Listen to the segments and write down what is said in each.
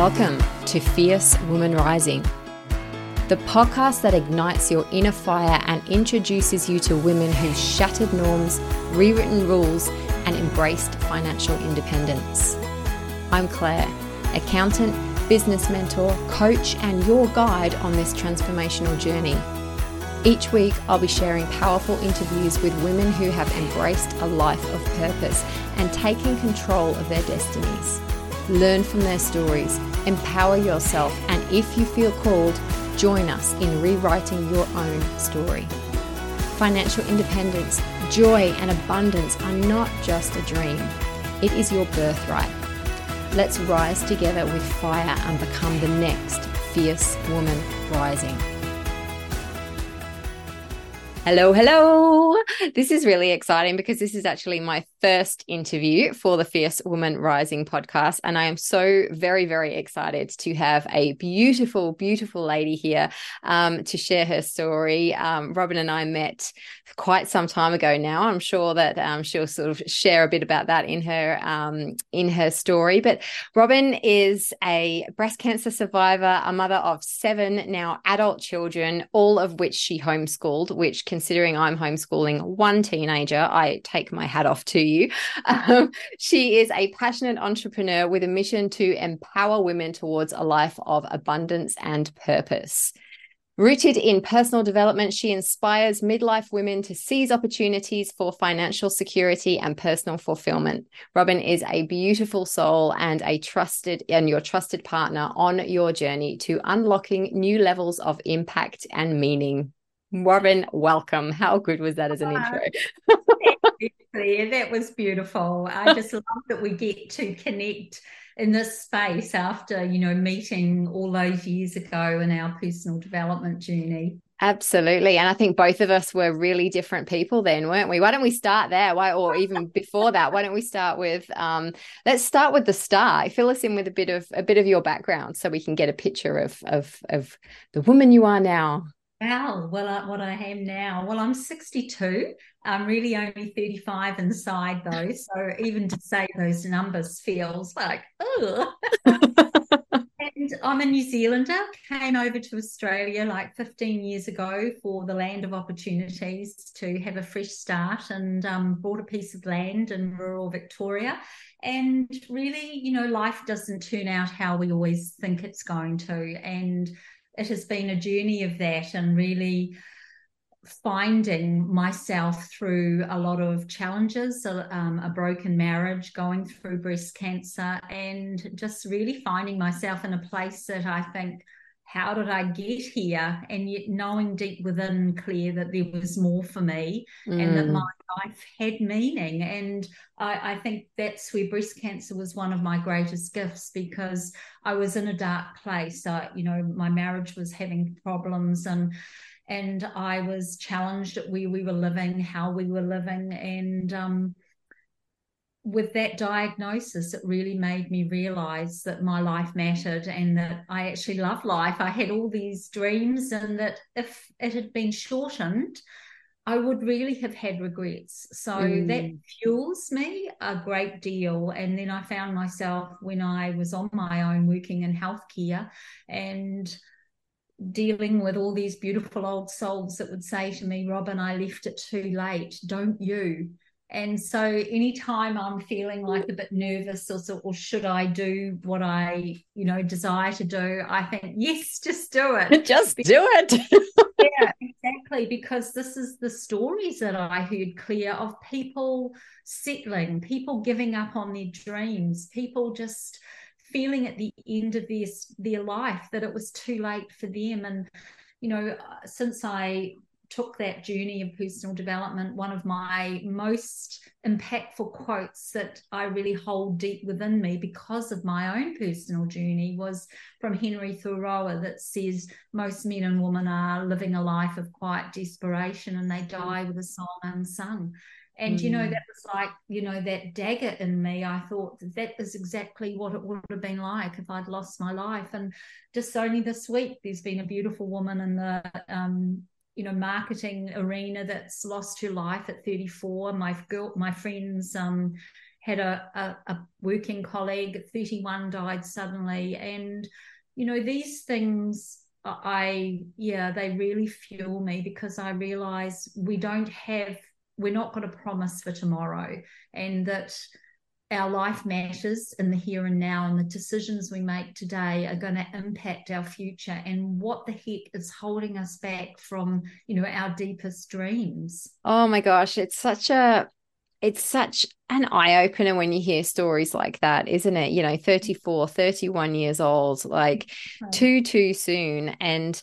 Welcome to Fierce Woman Rising, the podcast that ignites your inner fire and introduces you to women who've shattered norms, rewritten rules, and embraced financial independence. I'm Claire, accountant, business mentor, coach, and your guide on this transformational journey. Each week, I'll be sharing powerful interviews with women who have embraced a life of purpose and taken control of their destinies. Learn from their stories, empower yourself, and if you feel called, join us in rewriting your own story. Financial independence, joy, and abundance are not just a dream, it is your birthright. Let's rise together with fire and become the next fierce woman rising. Hello, hello. This is really exciting because this is actually my first interview for the Fierce Woman Rising podcast. And I am so very, very excited to have a beautiful, beautiful lady here um, to share her story. Um, Robyn and I met quite some time ago now. I'm sure that um, she'll sort of share a bit about that in her um, in her story. But Robyn is a breast cancer survivor, a mother of seven now adult children, all of which she homeschooled, which considering I'm homeschooling one teenager, I take my hat off to you. Um, she is a passionate entrepreneur with a mission to empower women towards a life of abundance and purpose. Rooted in personal development, she inspires midlife women to seize opportunities for financial security and personal fulfillment. Robyn is a beautiful soul and a trusted and your trusted partner on your journey to unlocking new levels of impact and meaning. Robyn, welcome. How good was that as an intro? that was beautiful. I just love that we get to connect in this space after, you know, meeting all those years ago in our personal development journey. Absolutely. And I think both of us were really different people then, weren't we? Why don't we start there? Why or even before that, why don't we start with um let's start with the start. Fill us in with a bit of a bit of your background so we can get a picture of of of the woman you are now. Wow, well, what I am now. Well, I'm 62. I'm really only 35 inside, though. So even to say those numbers feels like, oh. and I'm a New Zealander. Came over to Australia like 15 years ago for the land of opportunities to have a fresh start and um, bought a piece of land in rural Victoria. And really, you know, life doesn't turn out how we always think it's going to. And it has been a journey of that and really finding myself through a lot of challenges um, a, broken marriage going through breast cancer and just really finding myself in a place that i think how did i get here and yet knowing deep within Claire that there was more for me mm. and that mm. my life had meaning. And I, I, think that's where breast cancer was one of my greatest gifts because I was in a dark place. I, you know, my marriage was having problems and and I was challenged at where we were living, how we were living, and um, with that diagnosis, it really made me realize that my life mattered and that I actually love life. I had all these dreams, and that if it had been shortened, I would really have had regrets. So mm. that fuels me a great deal. And then I found myself when I was on my own working in healthcare and dealing with all these beautiful old souls that would say to me, Robyn, I left it too late. Don't you? And so anytime I'm feeling like a bit nervous or, so, or should I do what I, you know, desire to do, I think, yes, just do it. Just do it. yeah, exactly. Because this is the stories that I heard Claire of people settling, people giving up on their dreams, people just feeling at the end of their their life that it was too late for them. And, you know, uh, since I took that journey of personal development, one of my most impactful quotes that I really hold deep within me because of my own personal journey was from Henry Thoreau that says most men and women are living a life of quiet desperation and they die with a song unsung. And mm. you know, mm. that was like, you know, that dagger in me. I thought that, that is exactly what it would have been like if I'd lost my life. And just only this week, there's been a beautiful woman in the um, you know marketing arena that's lost her life at 34 my girl my friends um had a, a, a working colleague, at 31 died suddenly. And, you know, these things I, yeah, they really fuel me because I realize we don't have, we're not going to promise for tomorrow and that our life matters in the here and now and the decisions we make today are going to impact our future and what the heck is holding us back from you know our deepest dreams oh my gosh it's such a it's such an eye opener when you hear stories like that, isn't it? You know, 34, 31 years old, like right. too, too soon. And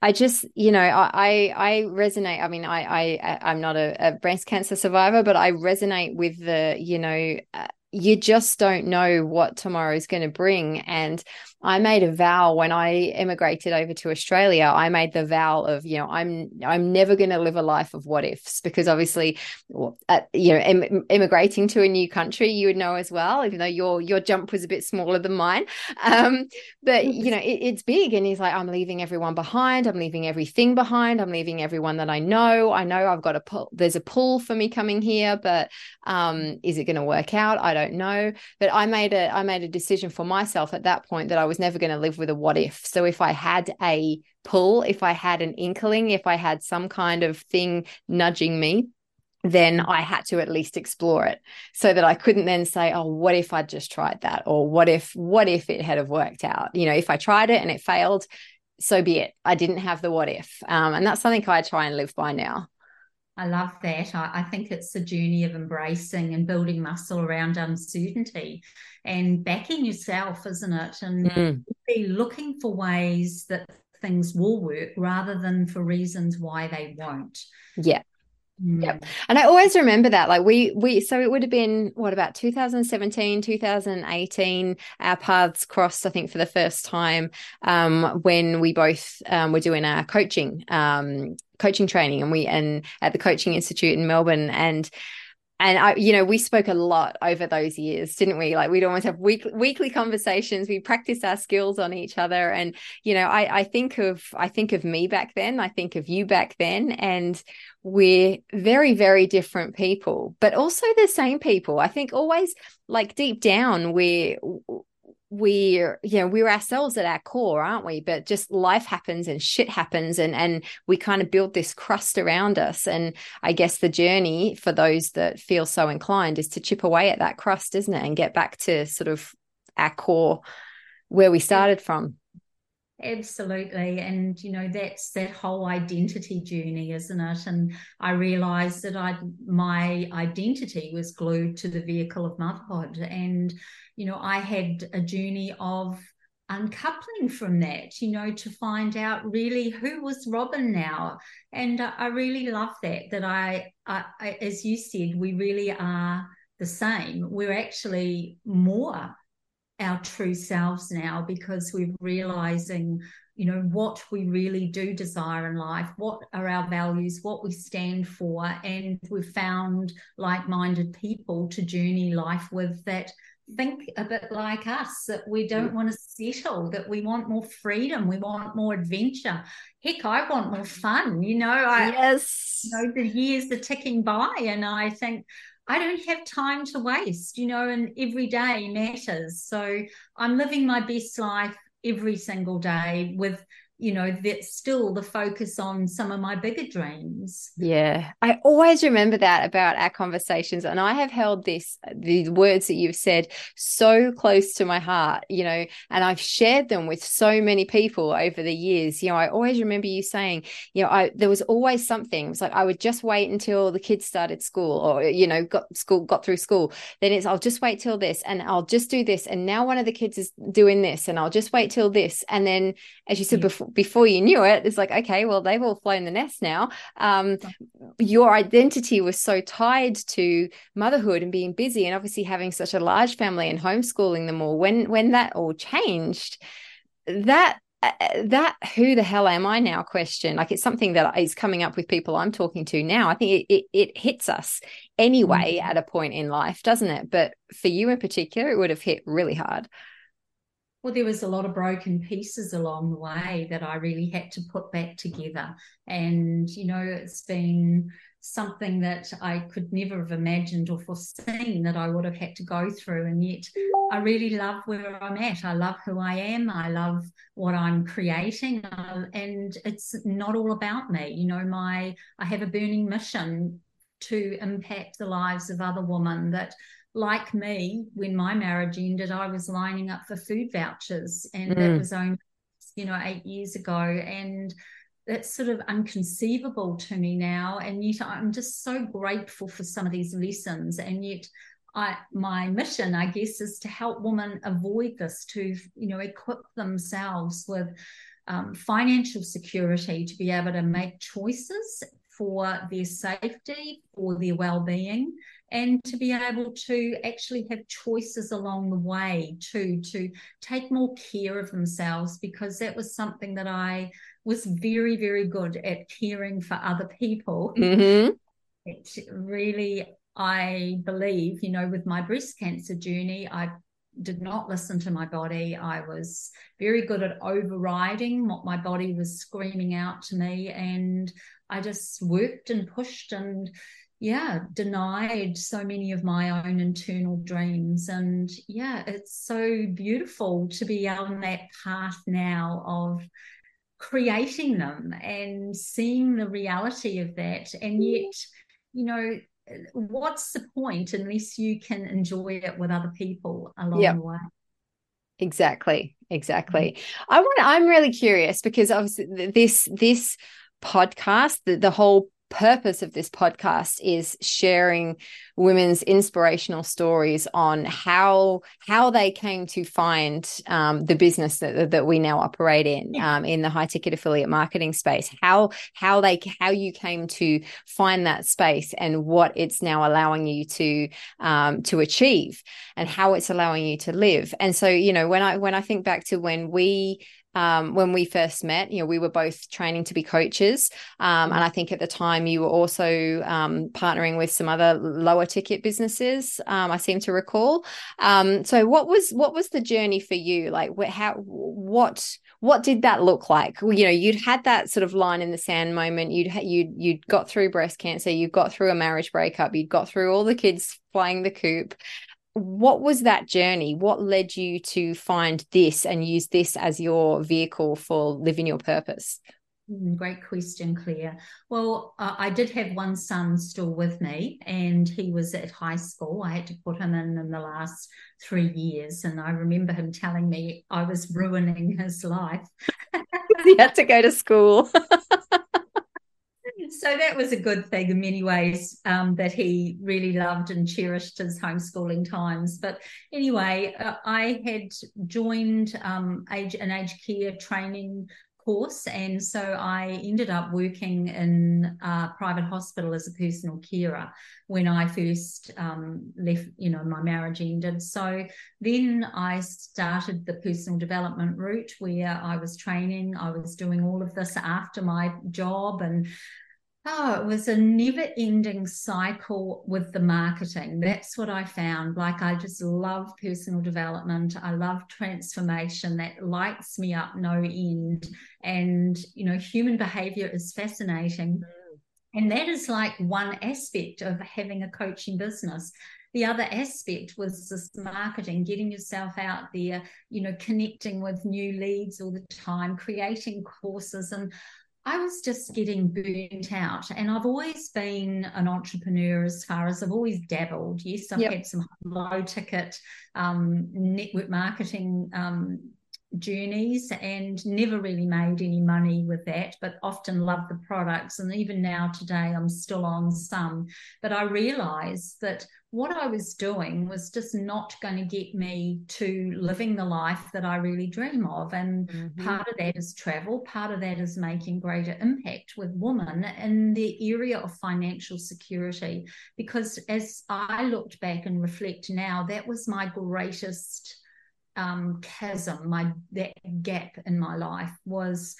I just, you know, I I resonate. I mean, I I I'm not a, a breast cancer survivor, but I resonate with the, you know, uh, you just don't know what tomorrow is going to bring. And I made a vow when I immigrated over to Australia. I made the vow of, you know, I'm I'm never going to live a life of what ifs because obviously, uh, you know, Im- immigrating to a new country, you would know as well, even though your your jump was a bit smaller than mine. Um, but you know, it, it's big, and he's like, I'm leaving everyone behind. I'm leaving everything behind. I'm leaving everyone that I know. I know I've got a pull. There's a pull for me coming here, but um, is it going to work out? I don't know. But I made a I made a decision for myself at that point that I was never going to live with a what if. So if I had a pull, if I had an inkling, if I had some kind of thing nudging me, then I had to at least explore it so that I couldn't then say, oh, what if I just tried that? Or what if, what if it had have worked out? You know, if I tried it and it failed, so be it. I didn't have the what if. Um, and that's something I try and live by now. I love that. I, I, think it's a journey of embracing and building muscle around uncertainty and backing yourself, isn't it? And mm. be looking for ways that things will work rather than for reasons why they won't. Yeah. Mm. Yep. And I always remember that. Like we we so it would have been what about 2017, 2018, our paths crossed, I think, for the first time um, when we both um, were doing our coaching um, coaching training and we and at the coaching institute in Melbourne and and I, you know, we spoke a lot over those years, didn't we? Like we'd almost have week, weekly conversations. We practiced our skills on each other, and you know, I, I think of I think of me back then. I think of you back then, and we're very, very different people, but also the same people. I think always, like deep down, we're we're you know we're ourselves at our core aren't we? But just life happens and shit happens and and we kind of build this crust around us. And i guess the journey for those that feel so inclined is to chip away at that crust isn't it? And get back to sort of our core where we started from Absolutely. And, you know, that's that whole identity journey, isn't it? And I realized that I my identity was glued to the vehicle of motherhood. And, you know, I had a journey of uncoupling from that, you know, to find out really who was Robyn now. And I really love that, that I, I, I as you said, we really are the same. We're actually more our true selves now because we're realizing you know what we really do desire in life what are our values what we stand for and we've found like-minded people to journey life with that think a bit like us that we don't want to settle that we want more freedom we want more adventure. Heck i want more fun you know i yes. you know the years are ticking by and i think I don't have time to waste, you know, and every day matters. So I'm living my best life every single day with you know that's still the focus on some of my bigger dreams. Yeah. I always remember that about our conversations and i have held this the words that you've said so close to my heart you know and i've shared them with so many people over the years. You know i always remember you saying you know i there was always something. It was like i would just wait until the kids started school or you know got school got through school. Then it's i'll just wait till this and i'll just do this. And now one of the kids is doing this and i'll just wait till this. And then as you said yeah. before before you knew it, it's like, okay, well, they've all flown the nest now. Um, your identity was so tied to motherhood and being busy, and obviously having such a large family and homeschooling them all. When when that all changed, that uh, that who the hell am I now question like it's something that is coming up with people I'm talking to now I think it it, it hits us anyway mm-hmm. at a point in life doesn't it but for you in particular it would have hit really hard well, there was a lot of broken pieces along the way that I really had to put back together. And, you know, it's been something that I could never have imagined or foreseen that I would have had to go through. And yet I really love where I'm at. I love who I am. I love what I'm creating. Uh, and it's not all about me. You know, my I have a burning mission to impact the lives of other women that like me, when my marriage ended, I was lining up for food vouchers, and mm. that was only, you know, eight years ago. And that's sort of unconceivable to me now. And yet I'm just so grateful for some of these lessons. And yet I, my mission, I guess, is to help women avoid this, to, you know, equip themselves with um, financial security to be able to make choices for their safety, for their well-being, and to be able to actually have choices along the way too, to take more care of themselves, because that was something that I was very, very good at caring for other people. Mm-hmm. It really, I believe, you know, with my breast cancer journey, I did not listen to my body. I was very good at overriding what my body was screaming out to me. And I just worked and pushed and, yeah, denied so many of my own internal dreams. And yeah, it's so beautiful to be on that path now of creating them and seeing the reality of that. And yet, you know, what's the point unless you can enjoy it with other people along yep. the way? Exactly, exactly. Mm-hmm. I want. I'm really curious because obviously this this podcast, the, the whole purpose of this podcast is sharing women's inspirational stories on how how they came to find um, the business that, that we now operate in um, in the high ticket affiliate marketing space. How how they how you came to find that space and what it's now allowing you to um, to achieve and how it's allowing you to live. And so you know when i when i think back to when we um, when we first met. You know, we were both training to be coaches, um, and I think at the time you were also um, partnering with some other lower ticket businesses. Um, I seem to recall. Um, so, what was what was the journey for you? Like, how what what did that look like? You know, you'd had that sort of line in the sand moment. You'd you you'd got through breast cancer. You'd got through a marriage breakup. You'd got through all the kids flying the coop what was that journey? What led you to find this and use this as your vehicle for living your purpose? Mm, great question, Claire. Well, uh, I did have one son still with me, and he was at high school. I had to put him in in the last three years, and I remember him telling me I was ruining his life. he had to go to school. so that was a good thing in many ways um, that he really loved and cherished his homeschooling times. But anyway, uh, I had joined um, age an aged care training course, and so I ended up working in a private hospital as a personal carer when I first um, left. You know, my marriage ended. So then I started the personal development route where I was training. I was doing all of this after my job and Oh, it was a never ending cycle with the marketing. That's what I found. Like, I just love personal development. I love transformation. That lights me up no end. And, you know, human behavior is fascinating. And that is like one aspect of having a coaching business. The other aspect was this marketing, getting yourself out there, you know, connecting with new leads all the time, creating courses. And I was just getting burnt out. And I've always been an entrepreneur as far as I've always dabbled. Yes, I've yep. had some low ticket um, network marketing um, journeys and never really made any money with that, but often loved the products. And even now, today, I'm still on some. But I realized that what I was doing was just not going to get me to living the life that I really dream of. And mm-hmm. part of that is travel, part of that is making greater impact with women in the area of financial security. Because as I looked back and reflect now, that was my greatest um, chasm, my that gap in my life was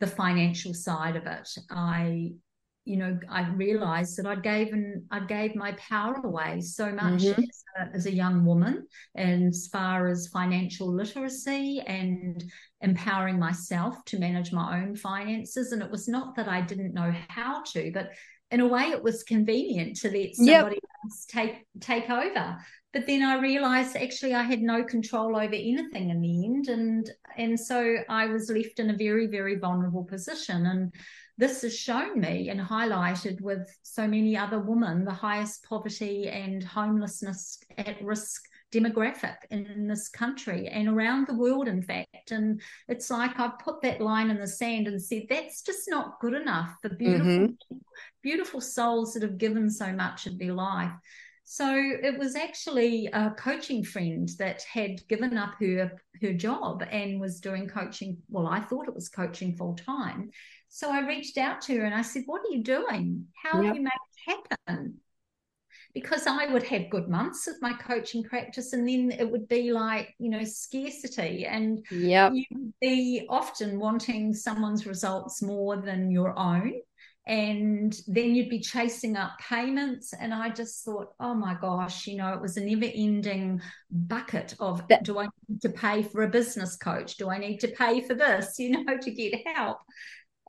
the financial side of it. I you know, I realized that I gave and I gave my power away so much mm-hmm. as, a, as, a, young woman, and as far as financial literacy and empowering myself to manage my own finances. And it was not that I didn't know how to, but in a way it was convenient to let somebody yep. else take take over but then I realized actually I had no control over anything in the end and and so I was left in a very very vulnerable position and this has shown me and highlighted with so many other women the highest poverty and homelessness at risk demographic in this country and around the world, in fact. And it's like I've put that line in the sand and said, that's just not good enough for beautiful, mm-hmm. beautiful souls that have given so much of their life. So it was actually a coaching friend that had given up her her job and was doing coaching. Well, I thought it was coaching full time. So I reached out to her and I said, "What are you doing? How yep. have you made it happen?" Because I would have good months of my coaching practice, and then it would be like you know scarcity, and yep. you'd be often wanting someone's results more than your own and then you'd be chasing up payments and i just thought oh my gosh you know it was a never ending bucket of that, do i need to pay for a business coach? Do i need to pay for this you know to get help?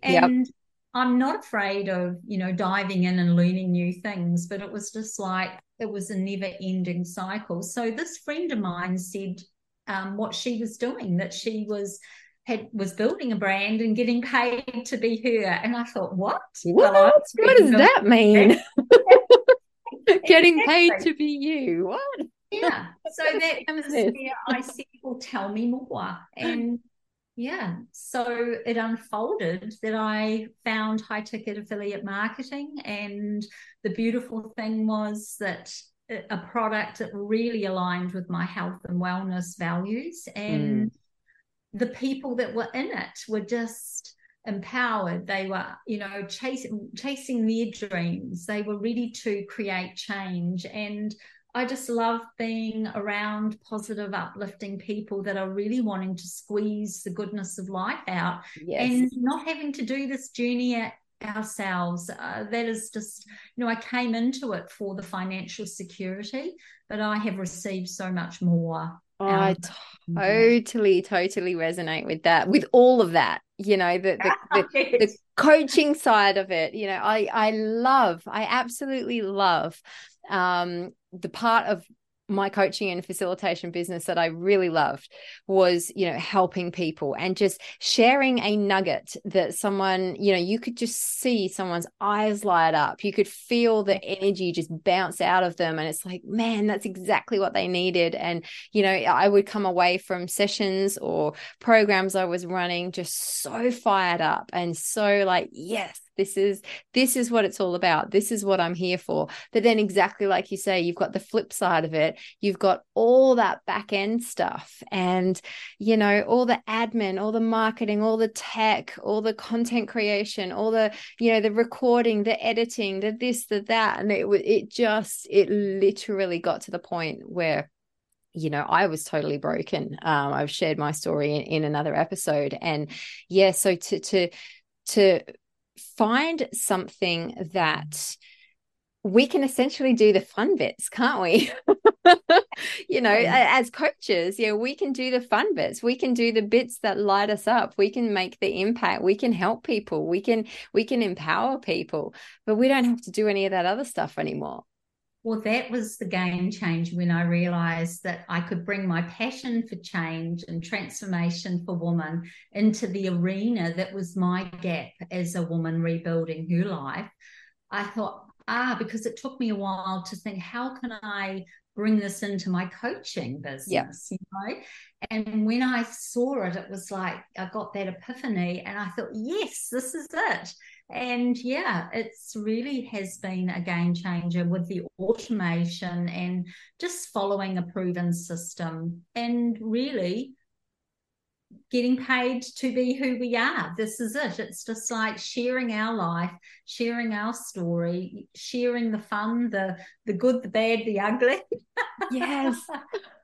And yep. i'm not afraid of you know diving in and learning new things but it was just like it was a never ending cycle. So this friend of mine said um, what she was doing that she was had was building a brand and getting paid to be her. And I thought, what? What? Well, what does that mean? getting paid to be you. What? Yeah. So that was where I said, well, tell me more. And yeah, so it unfolded that I found high ticket affiliate marketing. And the beautiful thing was that a product that really aligned with my health and wellness values. And mm the people that were in it were just empowered. They were you know chasing chasing their dreams. They were ready to create change. And i just love being around positive uplifting people that are really wanting to squeeze the goodness of life out yes. and not having to do this journey at ourselves. Uh, that is just you know i came into it for the financial security but i have received so much more Oh, I totally, totally resonate with that, with all of that. You know, the the, the, the coaching side of it. You know, I I love, I absolutely love um the part of my coaching and facilitation business that I really loved was, you know, helping people and just sharing a nugget that someone, you know, you could just see someone's eyes light up. You could feel the mm-hmm. energy just bounce out of them. And it's like, man, that's exactly what they needed. And, you know, I would come away from sessions or programs I was running just so fired up and so like, yes, this is this is what it's all about. This is what i'm here for. But then exactly like you say you've got the flip side of it. You've got all that back end stuff and you know all the admin all the marketing all the tech all the content creation all the you know the recording the editing the this the that. And it it just it literally got to the point where you know i was totally broken. Um, i've shared my story in, in another episode. And yeah so to to to find something that we can essentially do the fun bits, can't we? you know, as coaches, yeah, we can do the fun bits. We can do the bits that light us up. We can make the impact. We can help people. We can we can empower people, but we don't have to do any of that other stuff anymore. Well, that was the game change when I realized that I could bring my passion for change and transformation for women into the arena that was my gap as a woman rebuilding her life. I thought, ah, because it took me a while to think, how can I bring this into my coaching business? Yep. You know? And when I saw it, it was like I got that epiphany and I thought, yes, this is it and yeah it's really has been a game changer with the automation and just following a proven system and really getting paid to be who we are. This is it. It's just like sharing our life sharing our story sharing the fun the the good the bad the ugly. Yes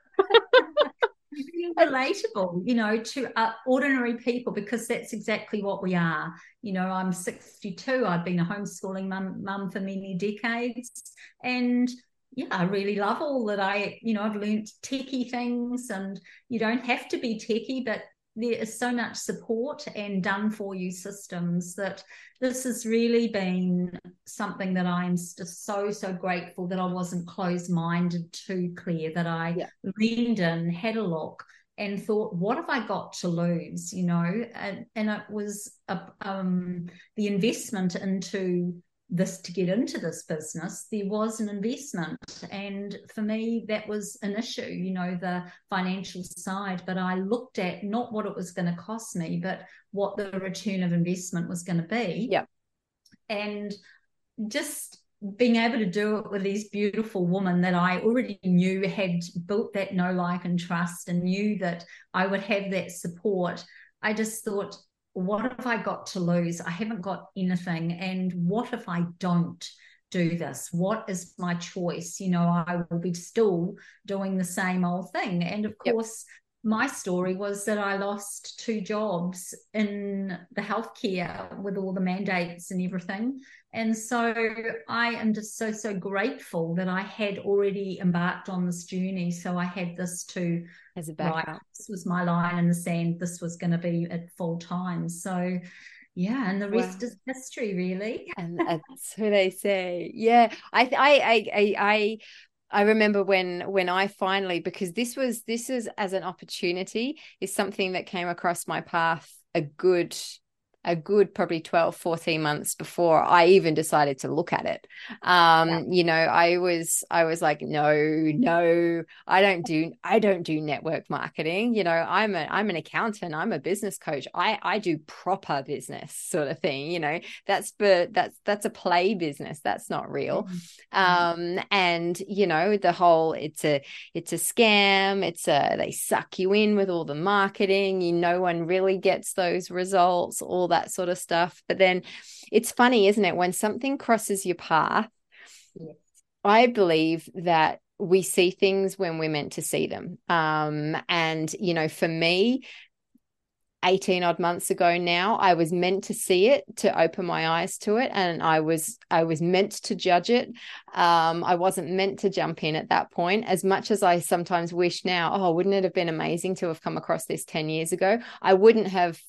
relatable, you know, to uh, ordinary people because that's exactly what we are. You know, I'm 62. I've been a homeschooling mum, mum for many decades, and yeah, I really love all that I, you know, I've learned techie things, and you don't have to be techie, but there is so much support and done for you systems that this has really been something that I'm just so, so grateful that I wasn't closed minded too Claire, that I yeah. leaned in, had a look, and thought, what have I got to lose? You know, and, and it was a, um, the investment into this to get into this business, there was an investment. And for me, that was an issue, you know, the financial side. But I looked at not what it was going to cost me, but what the return of investment was going to be. Yeah. And just being able to do it with these beautiful women that I already knew had built that know, like, and trust and knew that I would have that support. I just thought, what have I got to lose? I haven't got anything. And what if I don't do this? What is my choice? You know, I will be still doing the same old thing. And of yep. course, my story was that I lost two jobs in the healthcare with all the mandates and everything. And so I am just so, so grateful that I had already embarked on this journey. So I had this to as a backup. Right, this was my line in the sand. This was going to be at full time. So yeah, and the rest wow. is history, really. and that's who they say. Yeah, I, I, I, I, I remember when when I finally because this was this is as an opportunity is something that came across my path a good a good probably 12 14 months before i even decided to look at it. Um yeah. you know i was i was like no no i don't do i don't do network marketing. You know i'm a i'm an accountant i'm a business coach i i do proper business sort of thing you know? That's but that's that's a play business that's not real. Mm-hmm. um and you know the whole it's a it's a scam it's a they suck you in with all the marketing you no one really gets those results all that sort of stuff. But then it's funny, isn't it? When something crosses your path, yes. I believe that we see things when we're meant to see them. Um, and, you know, for me, 18 odd months ago now i was meant to see it to open my eyes to it and i was i was meant to judge it um, i wasn't meant to jump in at that point as much as i sometimes wish now oh wouldn't it have been amazing to have come across this 10 years ago i wouldn't have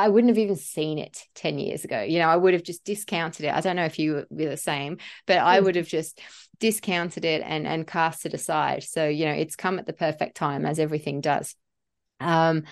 I wouldn't have even seen it 10 years ago. You know, I would have just discounted it. I don't know if you were the same, but I would have just discounted it and and cast it aside. So, you know, it's come at the perfect time as everything does. Um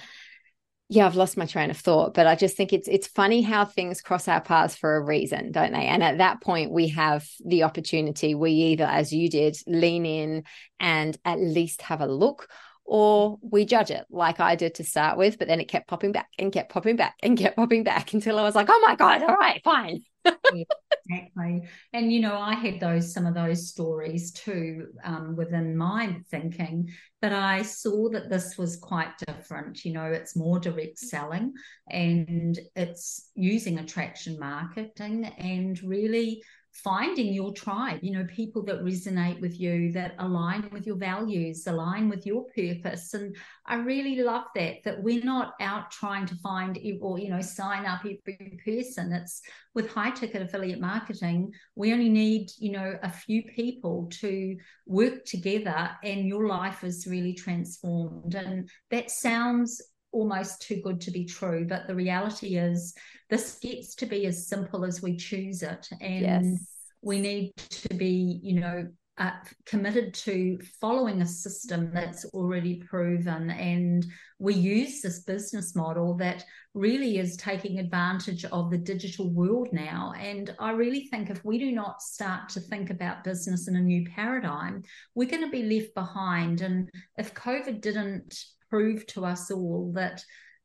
yeah, I've lost my train of thought, but I just think it's it's funny how things cross our paths for a reason, don't they? And at that point, we have the opportunity. We either, as you did, lean in and at least have a look, or we judge it like I did to start with, but then it kept popping back and kept popping back and kept popping back until I was like, oh my God, all right, fine. exactly. And, you know, I had those, some of those stories too um, within my thinking, but I saw that this was quite different. You know, it's more direct selling and it's using attraction marketing and really finding your tribe, you know, people that resonate with you, that align with your values, align with your purpose. And I really love that, that we're not out trying to find or, you know, sign up every person. It's with high ticket affiliate marketing, we only need, you know, a few people to work together and your life is really transformed. And that sounds almost too good to be true. But the reality is, this gets to be as simple as we choose it. And yes. we need to be, you know, uh, committed to following a system that's already proven. And we use this business model that really is taking advantage of the digital world now. And I really think if we do not start to think about business in a new paradigm, we're going to be left behind. And if COVID didn't prove to us all that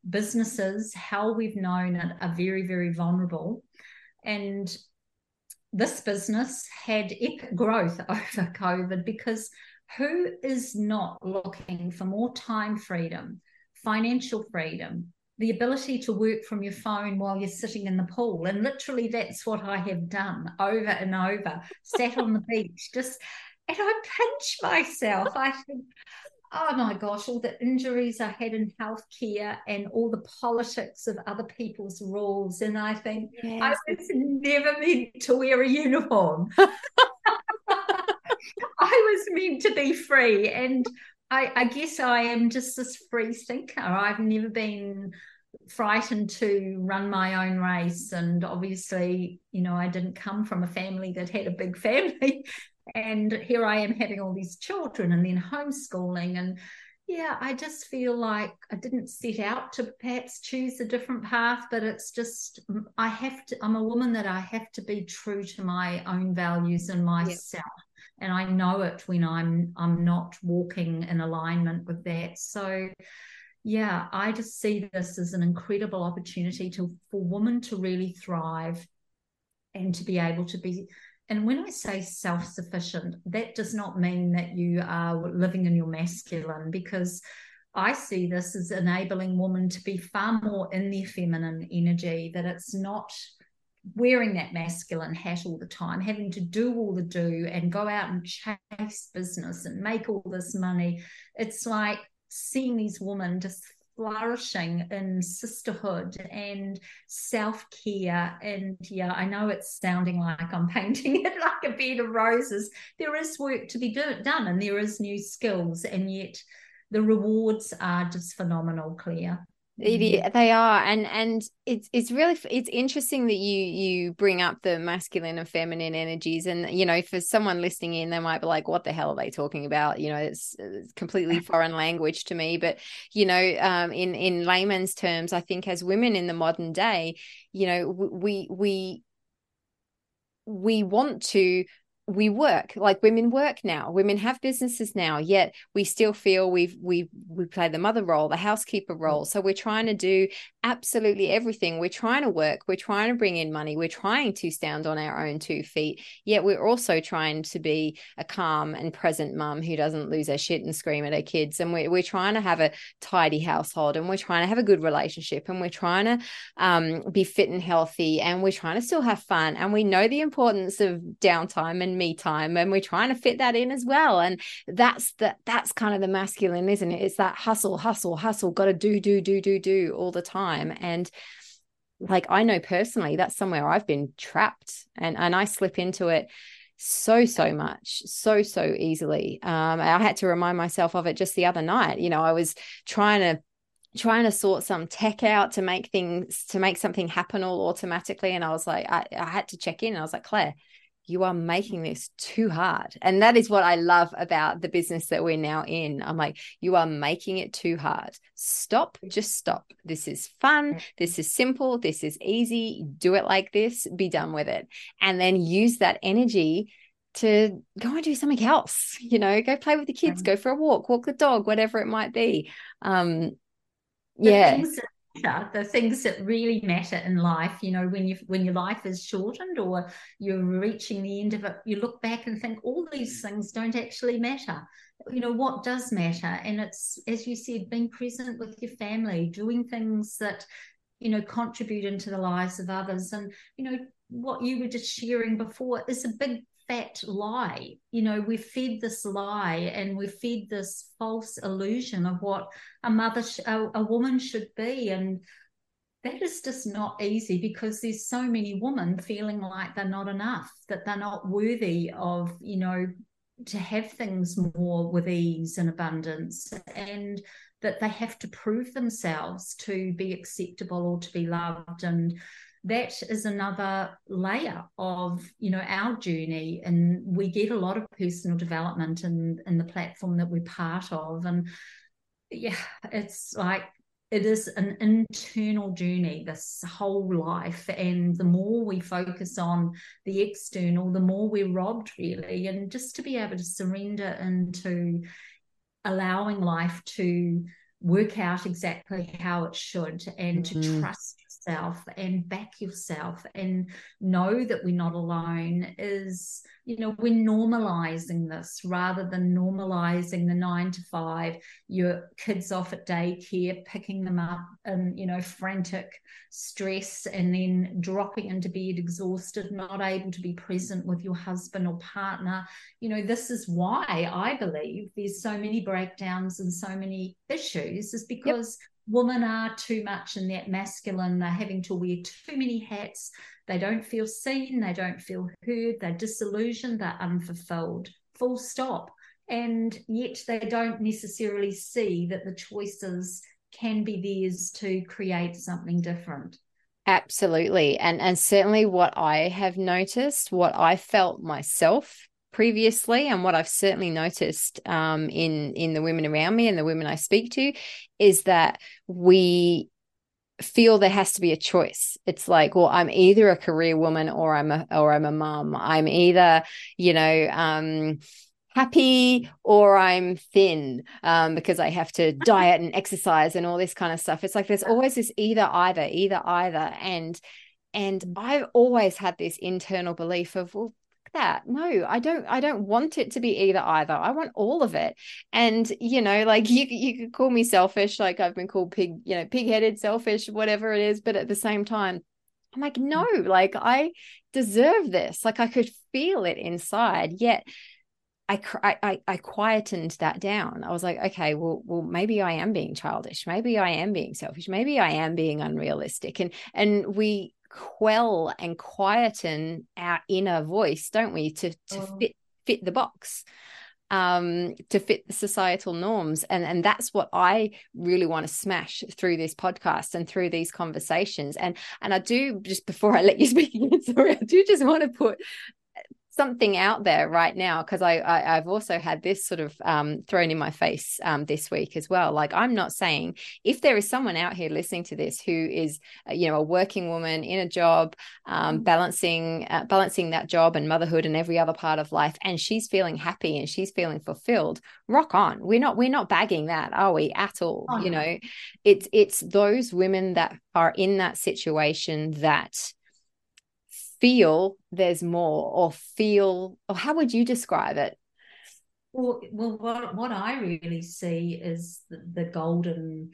businesses, how we've known it, are very, very vulnerable. And this business had epic growth over COVID because who is not looking for more time freedom, financial freedom, the ability to work from your phone while you're sitting in the pool? And literally, that's what I have done over and over, sat on the beach, just and I pinch myself. I think, oh my gosh, all the injuries I had in healthcare and all the politics of other people's rules. And I think yes. I was never meant to wear a uniform. I was meant to be free. And I, I guess I am just this free thinker. I've never been frightened to run my own race. And obviously, you know, I didn't come from a family that had a big family. And here I am having all these children and then homeschooling. And yeah, I just feel like I didn't set out to perhaps choose a different path, but it's just, I have to, I'm a woman that I have to be true to my own values and myself. And I know it when I'm I'm not walking in alignment with that. So yeah, I just see this as an incredible opportunity to for women to really thrive and to be able to be and when I say self sufficient, that does not mean that you are living in your masculine because I see this as enabling women to be far more in their feminine energy, that it's not wearing that masculine hat all the time, having to do all the do and go out and chase business and make all this money. It's like seeing these women just flourishing in sisterhood and self-care. And yeah i know it's sounding like i'm painting it like a bed of roses. There is work to be do- done and there is new skills and yet the rewards are just phenomenal claire it, mm-hmm. they are, and and it's it's really it's interesting that you you bring up the masculine and feminine energies, and you know, for someone listening in, they might be like, "What the hell are they talking about?" You know, it's, it's completely foreign language to me. But you know, um, in in layman's terms, I think as women in the modern day, you know, we we we want to we work like women work now women have businesses now yet we still feel we've we we play the mother role the housekeeper role. So we're trying to do absolutely everything. We're trying to work we're trying to bring in money we're trying to stand on our own two feet yet we're also trying to be a calm and present mum who doesn't lose her shit and scream at her kids. And we're, we're trying to have a tidy household and we're trying to have a good relationship and we're trying to um, be fit and healthy and we're trying to still have fun. And we know the importance of downtime and me time and we're trying to fit that in as well. And that's the that's kind of the masculine isn't it? It's that hustle hustle hustle got to do do do do do all the time. And like I know personally that's somewhere I've been trapped and and I slip into it so so much so so easily. Um i had to remind myself of it just the other night. You know i was trying to trying to sort some tech out to make things to make something happen all automatically and i was like i, I had to check in and i was like claire you are making this too hard. And that is what I love about the business that we're now in. I'm like, you are making it too hard. Stop, just stop. This is fun. This is simple. This is easy. Do it like this, be done with it. And then use that energy to go and do something else, you know, go play with the kids, go for a walk, walk the dog, whatever it might be. Um, yeah the things that really matter in life you know when you when your life is shortened or you're reaching the end of it you look back and think all these things don't actually matter. You know what does matter? And it's as you said being present with your family doing things that you know contribute into the lives of others. And you know what you were just sharing before is a big fat lie. You know, we're fed this lie and we're fed this false illusion of what a mother, sh- a, a woman should be. And that is just not easy because there's so many women feeling like they're not enough, that they're not worthy of, you know, to have things more with ease and abundance. And that they have to prove themselves to be acceptable or to be loved. And that is another layer of you know our journey and we get a lot of personal development in in the platform that we're part of and yeah it's like it is an internal journey this whole life and the more we focus on the external the more we're robbed really and just to be able to surrender into allowing life to work out exactly how it should and mm-hmm. to trust yourself and back yourself and know that we're not alone is you know we're normalizing this rather than normalizing the nine to five your kids off at daycare picking them up and you know frantic stress and then dropping into bed exhausted not able to be present with your husband or partner. You know this is why i believe there's so many breakdowns and so many issues is because yep women are too much in that masculine. They're having to wear too many hats. They don't feel seen. They don't feel heard. They're disillusioned. They're unfulfilled. Full stop. and yet they don't necessarily see that the choices can be theirs to create something different. Absolutely. And and certainly what I have noticed, what I felt myself previously and what I've certainly noticed um, in in the women around me and the women I speak to is that we feel there has to be a choice. It's like, well, I'm either a career woman or I'm a or I'm a mom. I'm either, you know, um, happy or I'm thin um, because I have to diet and exercise and all this kind of stuff. It's like there's always this either either, either either, and and. I've always had this internal belief of well that no i don't i don't want it to be either either i want all of it and you know like you you could call me selfish like i've been called pig you know pig-headed selfish whatever it is but at the same time i'm like no mm. like i deserve this like i could feel it inside yet I, I I quietened that down. I was like, okay, well, well, maybe I am being childish. Maybe I am being selfish. Maybe I am being unrealistic. And and we quell and quieten our inner voice, don't we, to to oh. fit fit the box, um, to fit the societal norms, and and that's what I really want to smash through this podcast and through these conversations. And and I do just before I let you speak again, sorry, I do just want to put something out there right now because I, I have also had this sort of um, thrown in my face um, this week as well. Like I'm not saying if there is someone out here listening to this who is uh, you know a working woman in a job, um, mm. balancing uh, balancing that job and motherhood and every other part of life, and she's feeling happy and she's feeling fulfilled. Rock on. We're not we're not bagging that, are we at all? Oh, you know, it's it's those women that are in that situation that feel there's more or feel or how would you describe it well, well what, what i really see is the, the golden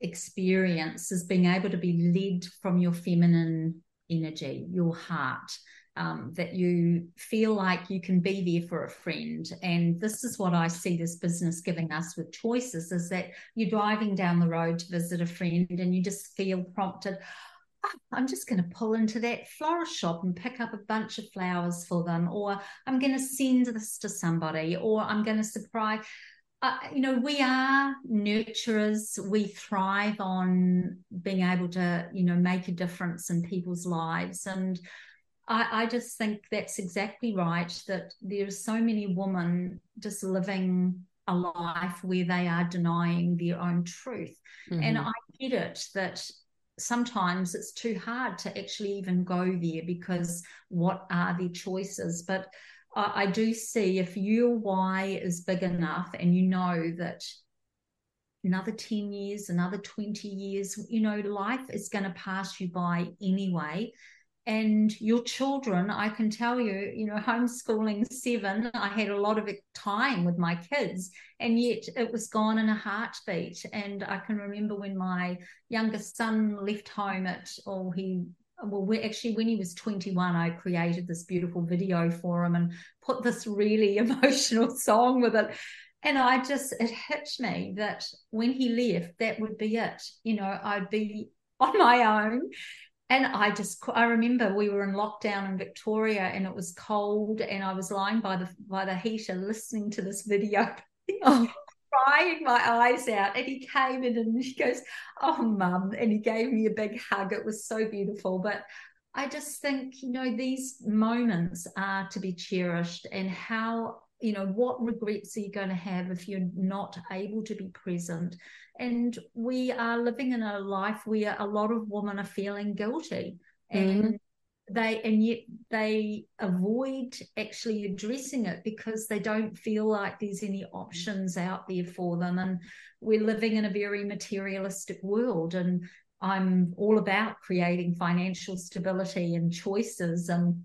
experience is being able to be led from your feminine energy your heart um, that you feel like you can be there for a friend. And this is what I see this business giving us with choices is that you're driving down the road to visit a friend and you just feel prompted, I'm just going to pull into that florist shop and pick up a bunch of flowers for them, or I'm going to send this to somebody, or I'm going to surprise. Uh, you know, we are nurturers. We thrive on being able to, you know, make a difference in people's lives. And I, I just think that's exactly right. That there are so many women just living a life where they are denying their own truth. Mm-hmm. And I get it that sometimes it's too hard to actually even go there because what are the choices? But I, I do see if your why is big enough and you know that another 10 years, another 20 years, you know, life is going to pass you by anyway and your children i can tell you you know homeschooling seven i had a lot of time with my kids and yet it was gone in a heartbeat. And i can remember when my youngest son left home at oh he well we, actually when he was 21 i created this beautiful video for him and put this really emotional song with it. And i just it hit me that when he left that would be it. You know i'd be on my own and I just I remember we were in lockdown in Victoria and it was cold and I was lying by the by the heater listening to this video. Oh. crying my eyes out and he came in and he goes oh mum and he gave me a big hug it was so beautiful but i just think you know these moments are to be cherished and how you know what regrets are you going to have if you're not able to be present? And we are living in a life where a lot of women are feeling guilty mm-hmm. and they and yet they avoid actually addressing it because they don't feel like there's any options out there for them. And we're living in a very materialistic world and i'm all about creating financial stability and choices and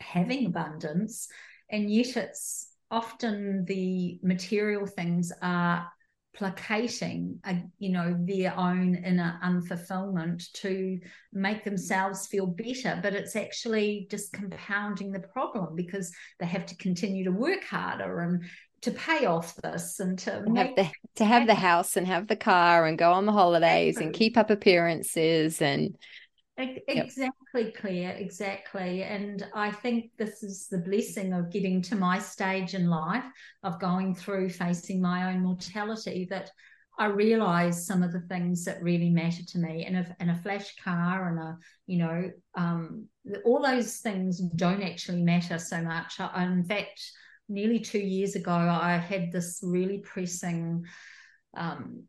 having abundance. And yet it's often the material things are placating a, you know their own inner unfulfillment to make themselves feel better. But it's actually just compounding the problem because they have to continue to work harder and to pay off this and to have the to have the house and have the car and go on the holidays and keep up appearances and Exactly, yep. Claire, exactly. And I think this is the blessing of getting to my stage in life, of going through facing my own mortality, that I realize some of the things that really matter to me. And a, and a flash car and a, you know, um, all those things don't actually matter so much. I, in fact, nearly two years ago, I had this really pressing um,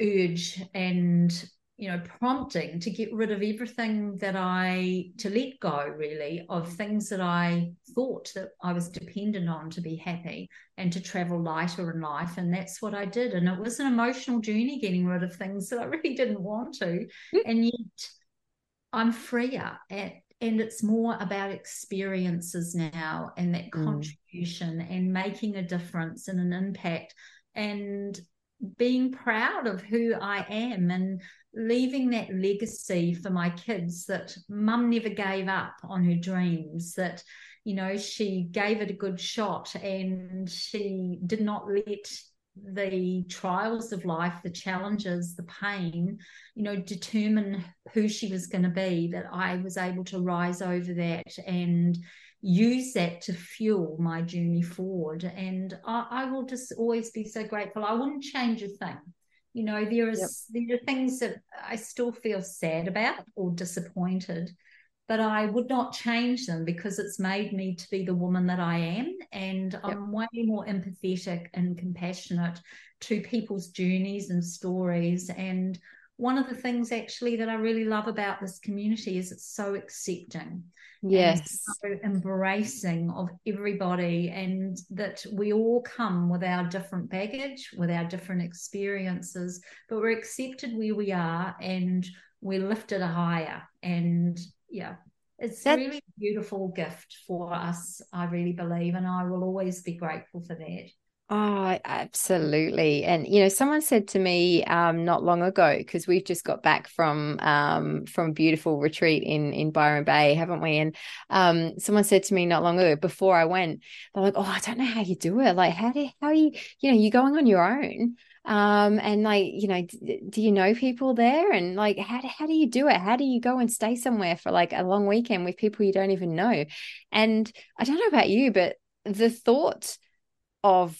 urge and you know prompting to get rid of everything that i to let go really of things that i thought that i was dependent on to be happy and to travel lighter in life and that's what i did and it was an emotional journey getting rid of things that i really didn't want to mm. and yet i'm freer and and it's more about experiences now and that mm. contribution and making a difference and an impact and being proud of who I am and leaving that legacy for my kids that mum never gave up on her dreams, that, you know, she gave it a good shot and she did not let the trials of life, the challenges, the pain, you know, determine who she was going to be, that I was able to rise over that and use that to fuel my journey forward. And I, I will just always be so grateful. I wouldn't change a thing. You know, there is yep. there are things that I still feel sad about or disappointed, but I would not change them because it's made me to be the woman that I am. And yep. I'm way more empathetic and compassionate to people's journeys and stories. And one of the things actually that I really love about this community is it's so accepting. Yes. So embracing of everybody and that we all come with our different baggage, with our different experiences, but we're accepted where we are and we're lifted higher. And yeah, it's that, really a beautiful gift for us, I really believe. And I will always be grateful for that. Oh, absolutely. And you know, someone said to me um, not long ago because we've just got back from um, from a beautiful retreat in in Byron Bay, haven't we? And um, someone said to me not long ago before I went, they're like, "Oh, I don't know how you do it. Like, how do how you you know you're going on your own." Um, and like, you know, d- do you know people there? And like, how, how do you do it? How do you go and stay somewhere for like a long weekend with people you don't even know? And I don't know about you, but the thought of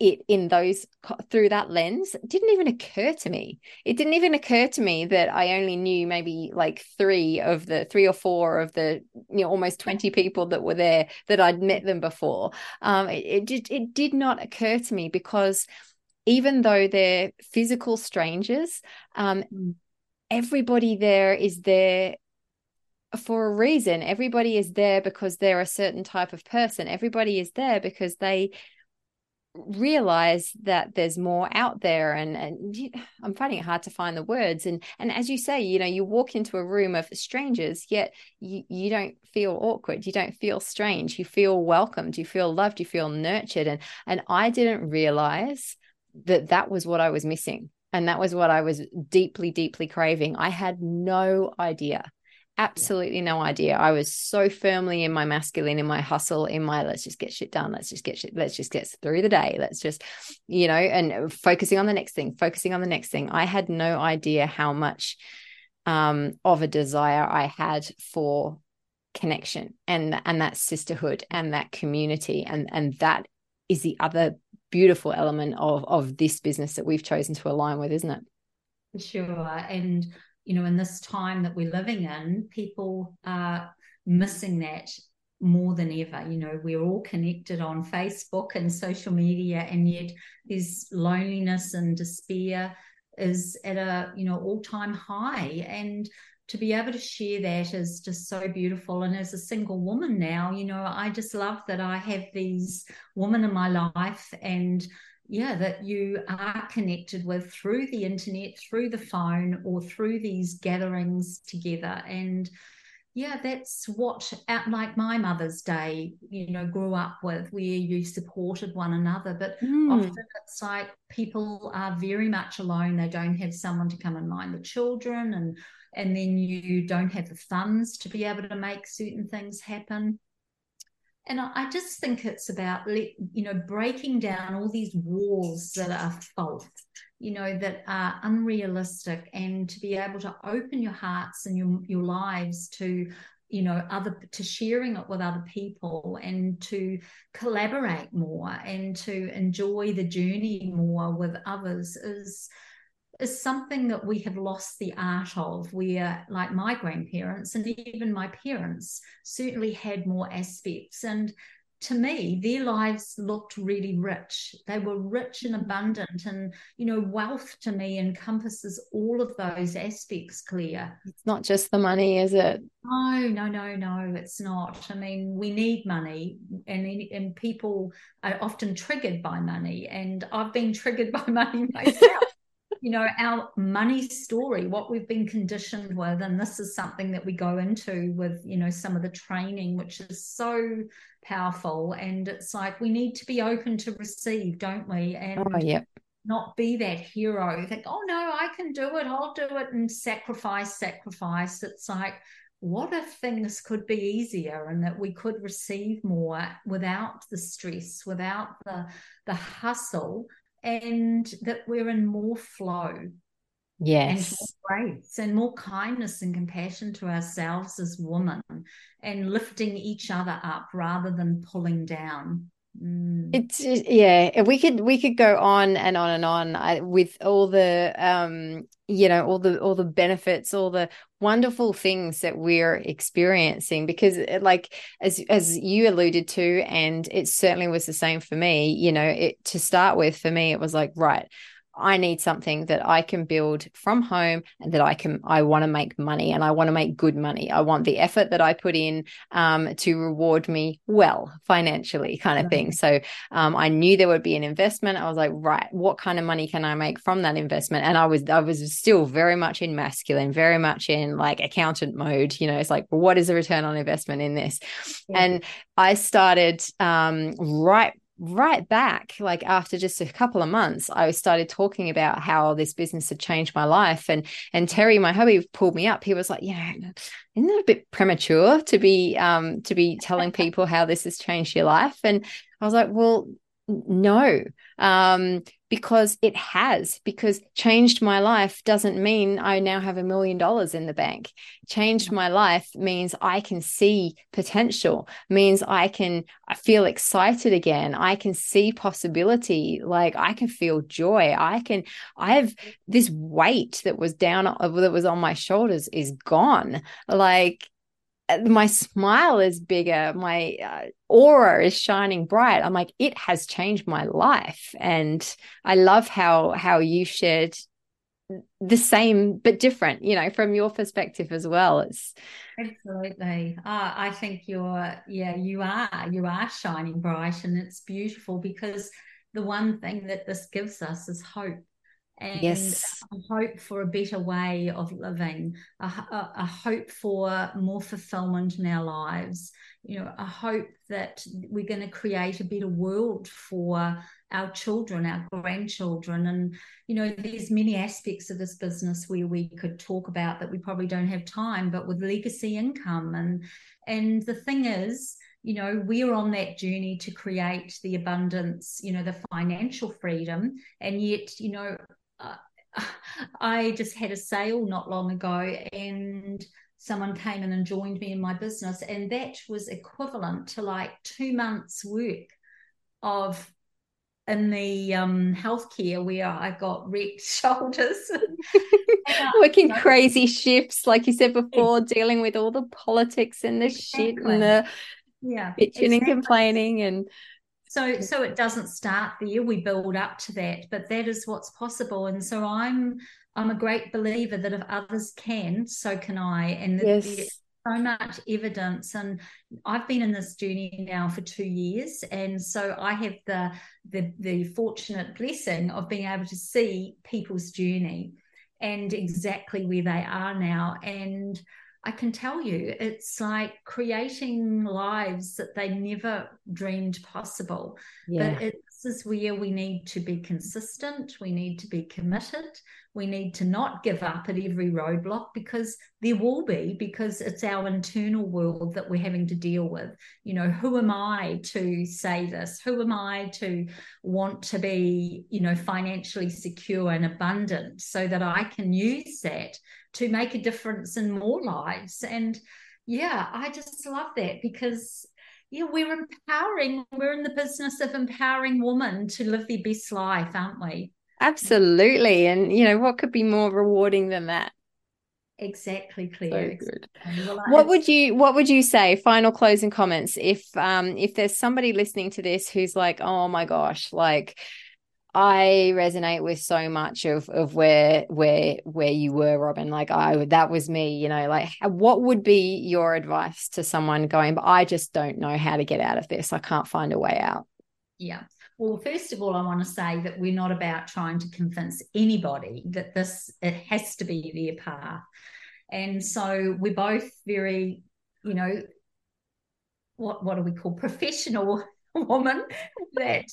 it in those through that lens didn't even occur to me. It didn't even occur to me that i only knew maybe like three of the three or four of the you know almost 20 people that were there that i'd met them before. Um it, it did it did not occur to me because even though they're physical strangers um mm. everybody there is there for a reason. Everybody is there because they're a certain type of person. Everybody is there because they realize that there's more out there and and I'm finding it hard to find the words. And and as you say you know you walk into a room of strangers yet you you don't feel awkward. You don't feel strange. You feel welcomed. You feel loved. You feel nurtured. And and I didn't realize that that was what I was missing. And that was what I was deeply deeply craving. I had no idea absolutely no idea. I was so firmly in my masculine, in my hustle, in my let's just get shit done. Let's just get shit, let's just get through the day. Let's just, you know, and focusing on the next thing, focusing on the next thing. I had no idea how much um, of a desire I had for connection and and that sisterhood and that community and and that is the other beautiful element of of this business that we've chosen to align with isn't it sure and you know, in this time that we're living in, people are missing that more than ever. You know, we're all connected on Facebook and social media, and yet there's loneliness and despair is at a you know all-time high and to be able to share that is just so beautiful and as a single woman now you know i just love that i have these women in my life and yeah that you are connected with through the internet through the phone or through these gatherings together. And yeah that's what like my mother's day you know grew up with where you supported one another. But mm. often it's like people are very much alone. They don't have someone to come and mind the children and and then you don't have the funds to be able to make certain things happen and I just think it's about you know breaking down all these walls that are false you know that are unrealistic and to be able to open your hearts and your your lives to you know other to sharing it with other people and to collaborate more and to enjoy the journey more with others is is something that we have lost the art of where like my grandparents and even my parents certainly had more aspects and to me, their lives looked really rich. They were rich and mm-hmm. abundant. And, you know, wealth to me encompasses all of those aspects, Claire. It's not just the money, is it? No, no, no, no, it's not. I mean, we need money, and, and people are often triggered by money. And I've been triggered by money myself you know, our money story, what we've been conditioned with. And this is something that we go into with, you know, some of the training, which is so powerful. And it's like we need to be open to receive, don't we? And oh, yep. not be that hero. Think, oh no, I can do it, I'll do it, and sacrifice, sacrifice. It's like, what if things could be easier and that we could receive more without the stress, without the the hustle and that we're in more flow yes. and more grace and more kindness and compassion to ourselves as women and lifting each other up rather than pulling down Mm. It's yeah, we could we could go on and on and on I, with all the um you know all the all the benefits, all the wonderful things that we're experiencing because it, like as as you alluded to and it certainly was the same for me, you know, it to start with for me it was like right, I need something that I can build from home and that I can, I want to make money and I want to make good money. I want the effort that I put in um, to reward me well financially, kind of thing. So um, I knew there would be an investment. I was like, right, what kind of money can I make from that investment? And I was, I was still very much in masculine, very much in like accountant mode. You know, it's like, what is the return on investment in this? Yeah. And I started um, right right back like after just a couple of months i started talking about how this business had changed my life. And and terry my hubby pulled me up. He was like yeah isn't it a bit premature to be um to be telling people how this has changed your life? And i was like well no um, because it has because changed my life doesn't mean i now have a million dollars in the bank. Changed my life means i can see potential means i can feel excited again. I can see possibility like i can feel joy. I can i have this weight that was down that was on my shoulders is gone. Like my smile is bigger. My uh, aura is shining bright. I'm like it has changed my life. And i love how how you shared the same but different you know from your perspective as well. It's absolutely. Uh, i think you're yeah you are you are shining bright and it's beautiful because the one thing that this gives us is hope and yes. a hope for a better way of living, a, a, a, hope for more fulfillment in our lives, you know, a hope that we're going to create a better world for our children, our grandchildren. And, you know, there's many aspects of this business where we could talk about that we probably don't have time, but with legacy income. And and the thing is, you know we're on that journey to create the abundance you know the financial freedom and yet you know I just had a sale not long ago and someone came in and joined me in my business and that was equivalent to like two months work of in the um, healthcare where I got wrecked shoulders. Working crazy shifts, like you said before, dealing with all the politics and the exactly. shit and the yeah, bitching exactly. and complaining and so so it doesn't start there. We build up to that but that is what's possible. And so i'm i'm a great believer that if others can so can i. And yes. there's so much evidence. And i've been in this journey now for two years. And so i have the the, the fortunate blessing of being able to see people's journey and exactly where they are now. And I can tell you, it's like creating lives that they never dreamed possible. Yeah. But it's this is where we need to be consistent. We need to be committed. We need to not give up at every roadblock because there will be, because it's our internal world that we're having to deal with. You know, who am I to say this? Who am I to want to be, you know, financially secure and abundant so that I can use that to make a difference in more lives? And yeah, I just love that because yeah, we're empowering. We're in the business of empowering women to live their best life, aren't we? Absolutely. And, you know, what could be more rewarding than that? Exactly, Claire. So good. Well, what would you what would you say? Final closing comments. If um if there's somebody listening to this who's like, oh my gosh, like I resonate with so much of of where where where you were, Robyn. Like I that was me, you know, like what would be your advice to someone going, but I just don't know how to get out of this. I can't find a way out. Yeah. Well, first of all, I want to say that we're not about trying to convince anybody that this it has to be their path. And so we're both very, you know, what what do we call professional woman that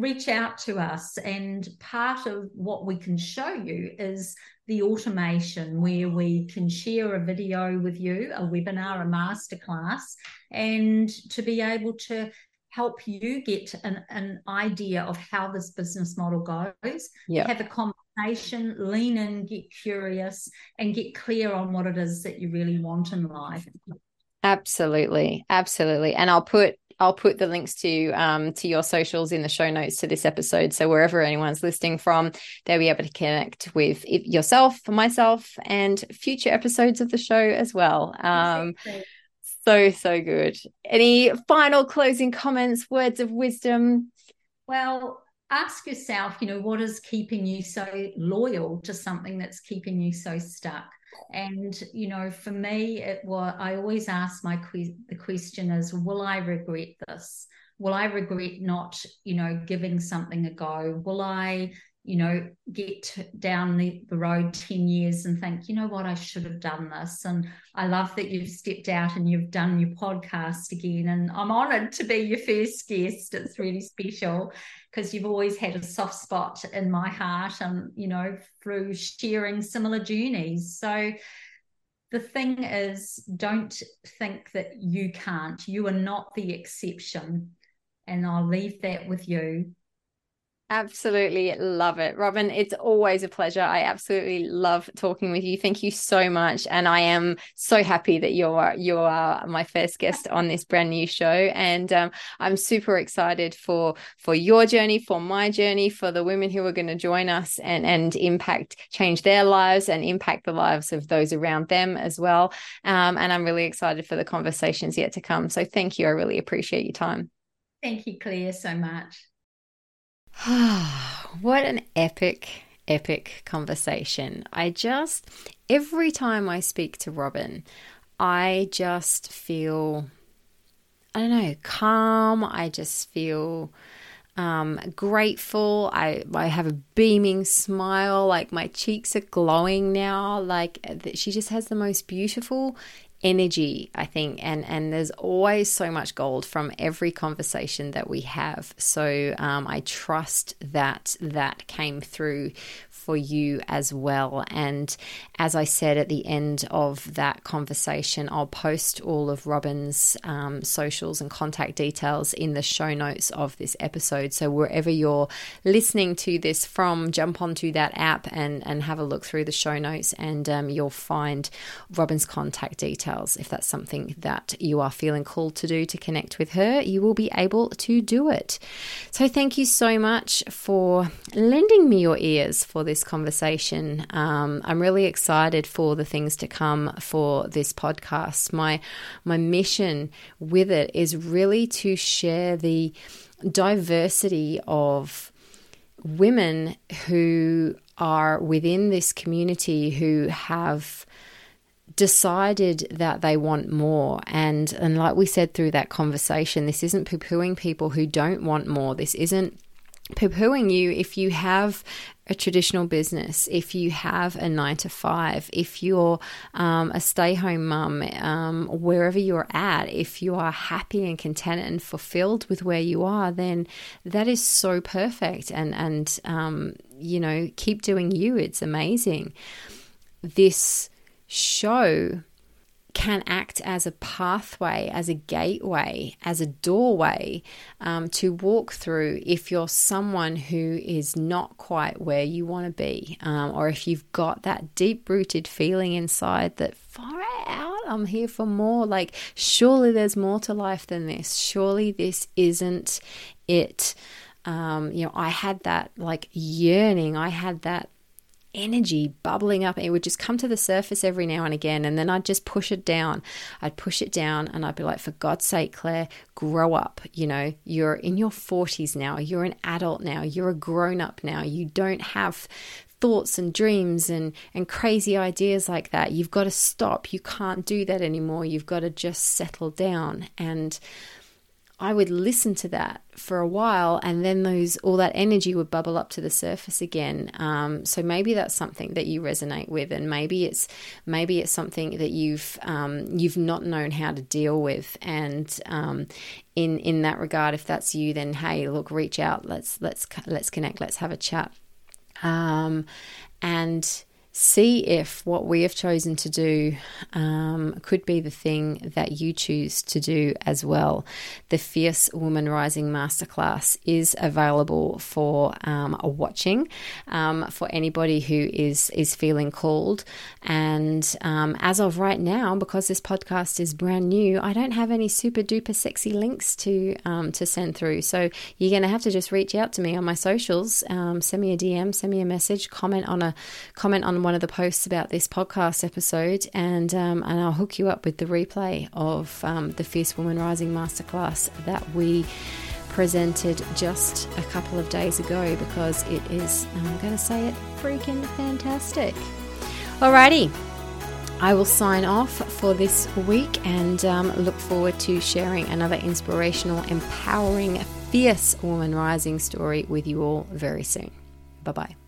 reach out to us. And part of what we can show you is the automation where we can share a video with you, a webinar, a masterclass, and to be able to help you get an, an idea of how this business model goes. Yeah. Have a conversation, lean in, get curious, and get clear on what it is that you really want in life. Absolutely. Absolutely. And I'll put I'll put the links to um, to your socials in the show notes to this episode. So wherever anyone's listening from, they'll be able to connect with yourself, myself, and future episodes of the show as well. Um, so so good. Any final closing comments, words of wisdom? Well, ask yourself, you know, what is keeping you so loyal to something that's keeping you so stuck? And you know, for me, it was I always ask my que- the question is, will I regret this? Will I regret not, you know, giving something a go? Will I, you know, get down the, the road 10 years and think, you know what, I should have done this. And I love that you've stepped out and you've done your podcast again. And I'm honored to be your first guest. It's really special because you've always had a soft spot in my heart and you know through sharing similar journeys so the thing is don't think that you can't you are not the exception and i'll leave that with you Absolutely love it. Robyn, it's always a pleasure. I absolutely love talking with you. Thank you so much. And I am so happy that you're you are my first guest on this brand new show. And um, I'm super excited for for your journey, for my journey, for the women who are going to join us and and impact, change their lives and impact the lives of those around them as well. Um, and I'm really excited for the conversations yet to come. So thank you. I really appreciate your time. Thank you, Claire, so much. what an epic, epic conversation. I just, every time I speak to Robyn, I just feel, I don't know, calm. I just feel um, grateful. I, I have a beaming smile. Like my cheeks are glowing now. Like she just has the most beautiful energy i think and and there's always so much gold from every conversation that we have. So um, i trust that that came through for you as well. And as I said at the end of that conversation, I'll post all of Robyn's um, socials and contact details in the show notes of this episode. So wherever you're listening to this from, jump onto that app and, and have a look through the show notes, and um, you'll find Robyn's contact details. If that's something that you are feeling called to do to connect with her, you will be able to do it. So thank you so much for lending me your ears for this this conversation. Um, I'm really excited for the things to come for this podcast. My my mission with it is really to share the diversity of women who are within this community who have decided that they want more and and like we said through that conversation this isn't poo-pooing people who don't want more this isn't poo pooing you if you have a traditional business, if you have a nine to five, if you're um, a stay home mum, um, wherever you're at, if you are happy and content and fulfilled with where you are, then that is so perfect. And, and um, you know, keep doing you. It's amazing. This show can act as a pathway, as a gateway, as a doorway um, to walk through if you're someone who is not quite where you want to be, um, or if you've got that deep rooted feeling inside that far out, I'm here for more. Like, surely there's more to life than this. Surely this isn't it. Um, you know, I had that like yearning, I had that energy bubbling up. It would just come to the surface every now and again. And then I'd just push it down. I'd push it down and I'd be like, for God's sake, Claire, grow up. You know, you're in your 40s now. You're an adult now. You're a grown up now. You don't have thoughts and dreams and, and crazy ideas like that. You've got to stop. You can't do that anymore. You've got to just settle down. And I would listen to that for a while, and then those all that energy would bubble up to the surface again. Um, so maybe that's something that you resonate with, and maybe it's maybe it's something that you've um, you've not known how to deal with. And um, in in that regard, if that's you, then hey, look, reach out. Let's let's let's connect. Let's have a chat. Um, and see if what we have chosen to do um, could be the thing that you choose to do as well. The Fierce Woman Rising Masterclass is available for um, watching um, for anybody who is is feeling called. And um, as of right now, because this podcast is brand new, I don't have any super duper sexy links to um, to send through. So you're going to have to just reach out to me on my socials, um, send me a DM, send me a message, comment on a comment on one of the posts about this podcast episode, and um, and I'll hook you up with the replay of um, the Fierce Woman Rising Masterclass that we presented just a couple of days ago because it is, I'm going to say it, freaking fantastic. Alrighty. I will sign off for this week and um, look forward to sharing another inspirational, empowering, fierce woman rising story with you all very soon. Bye bye.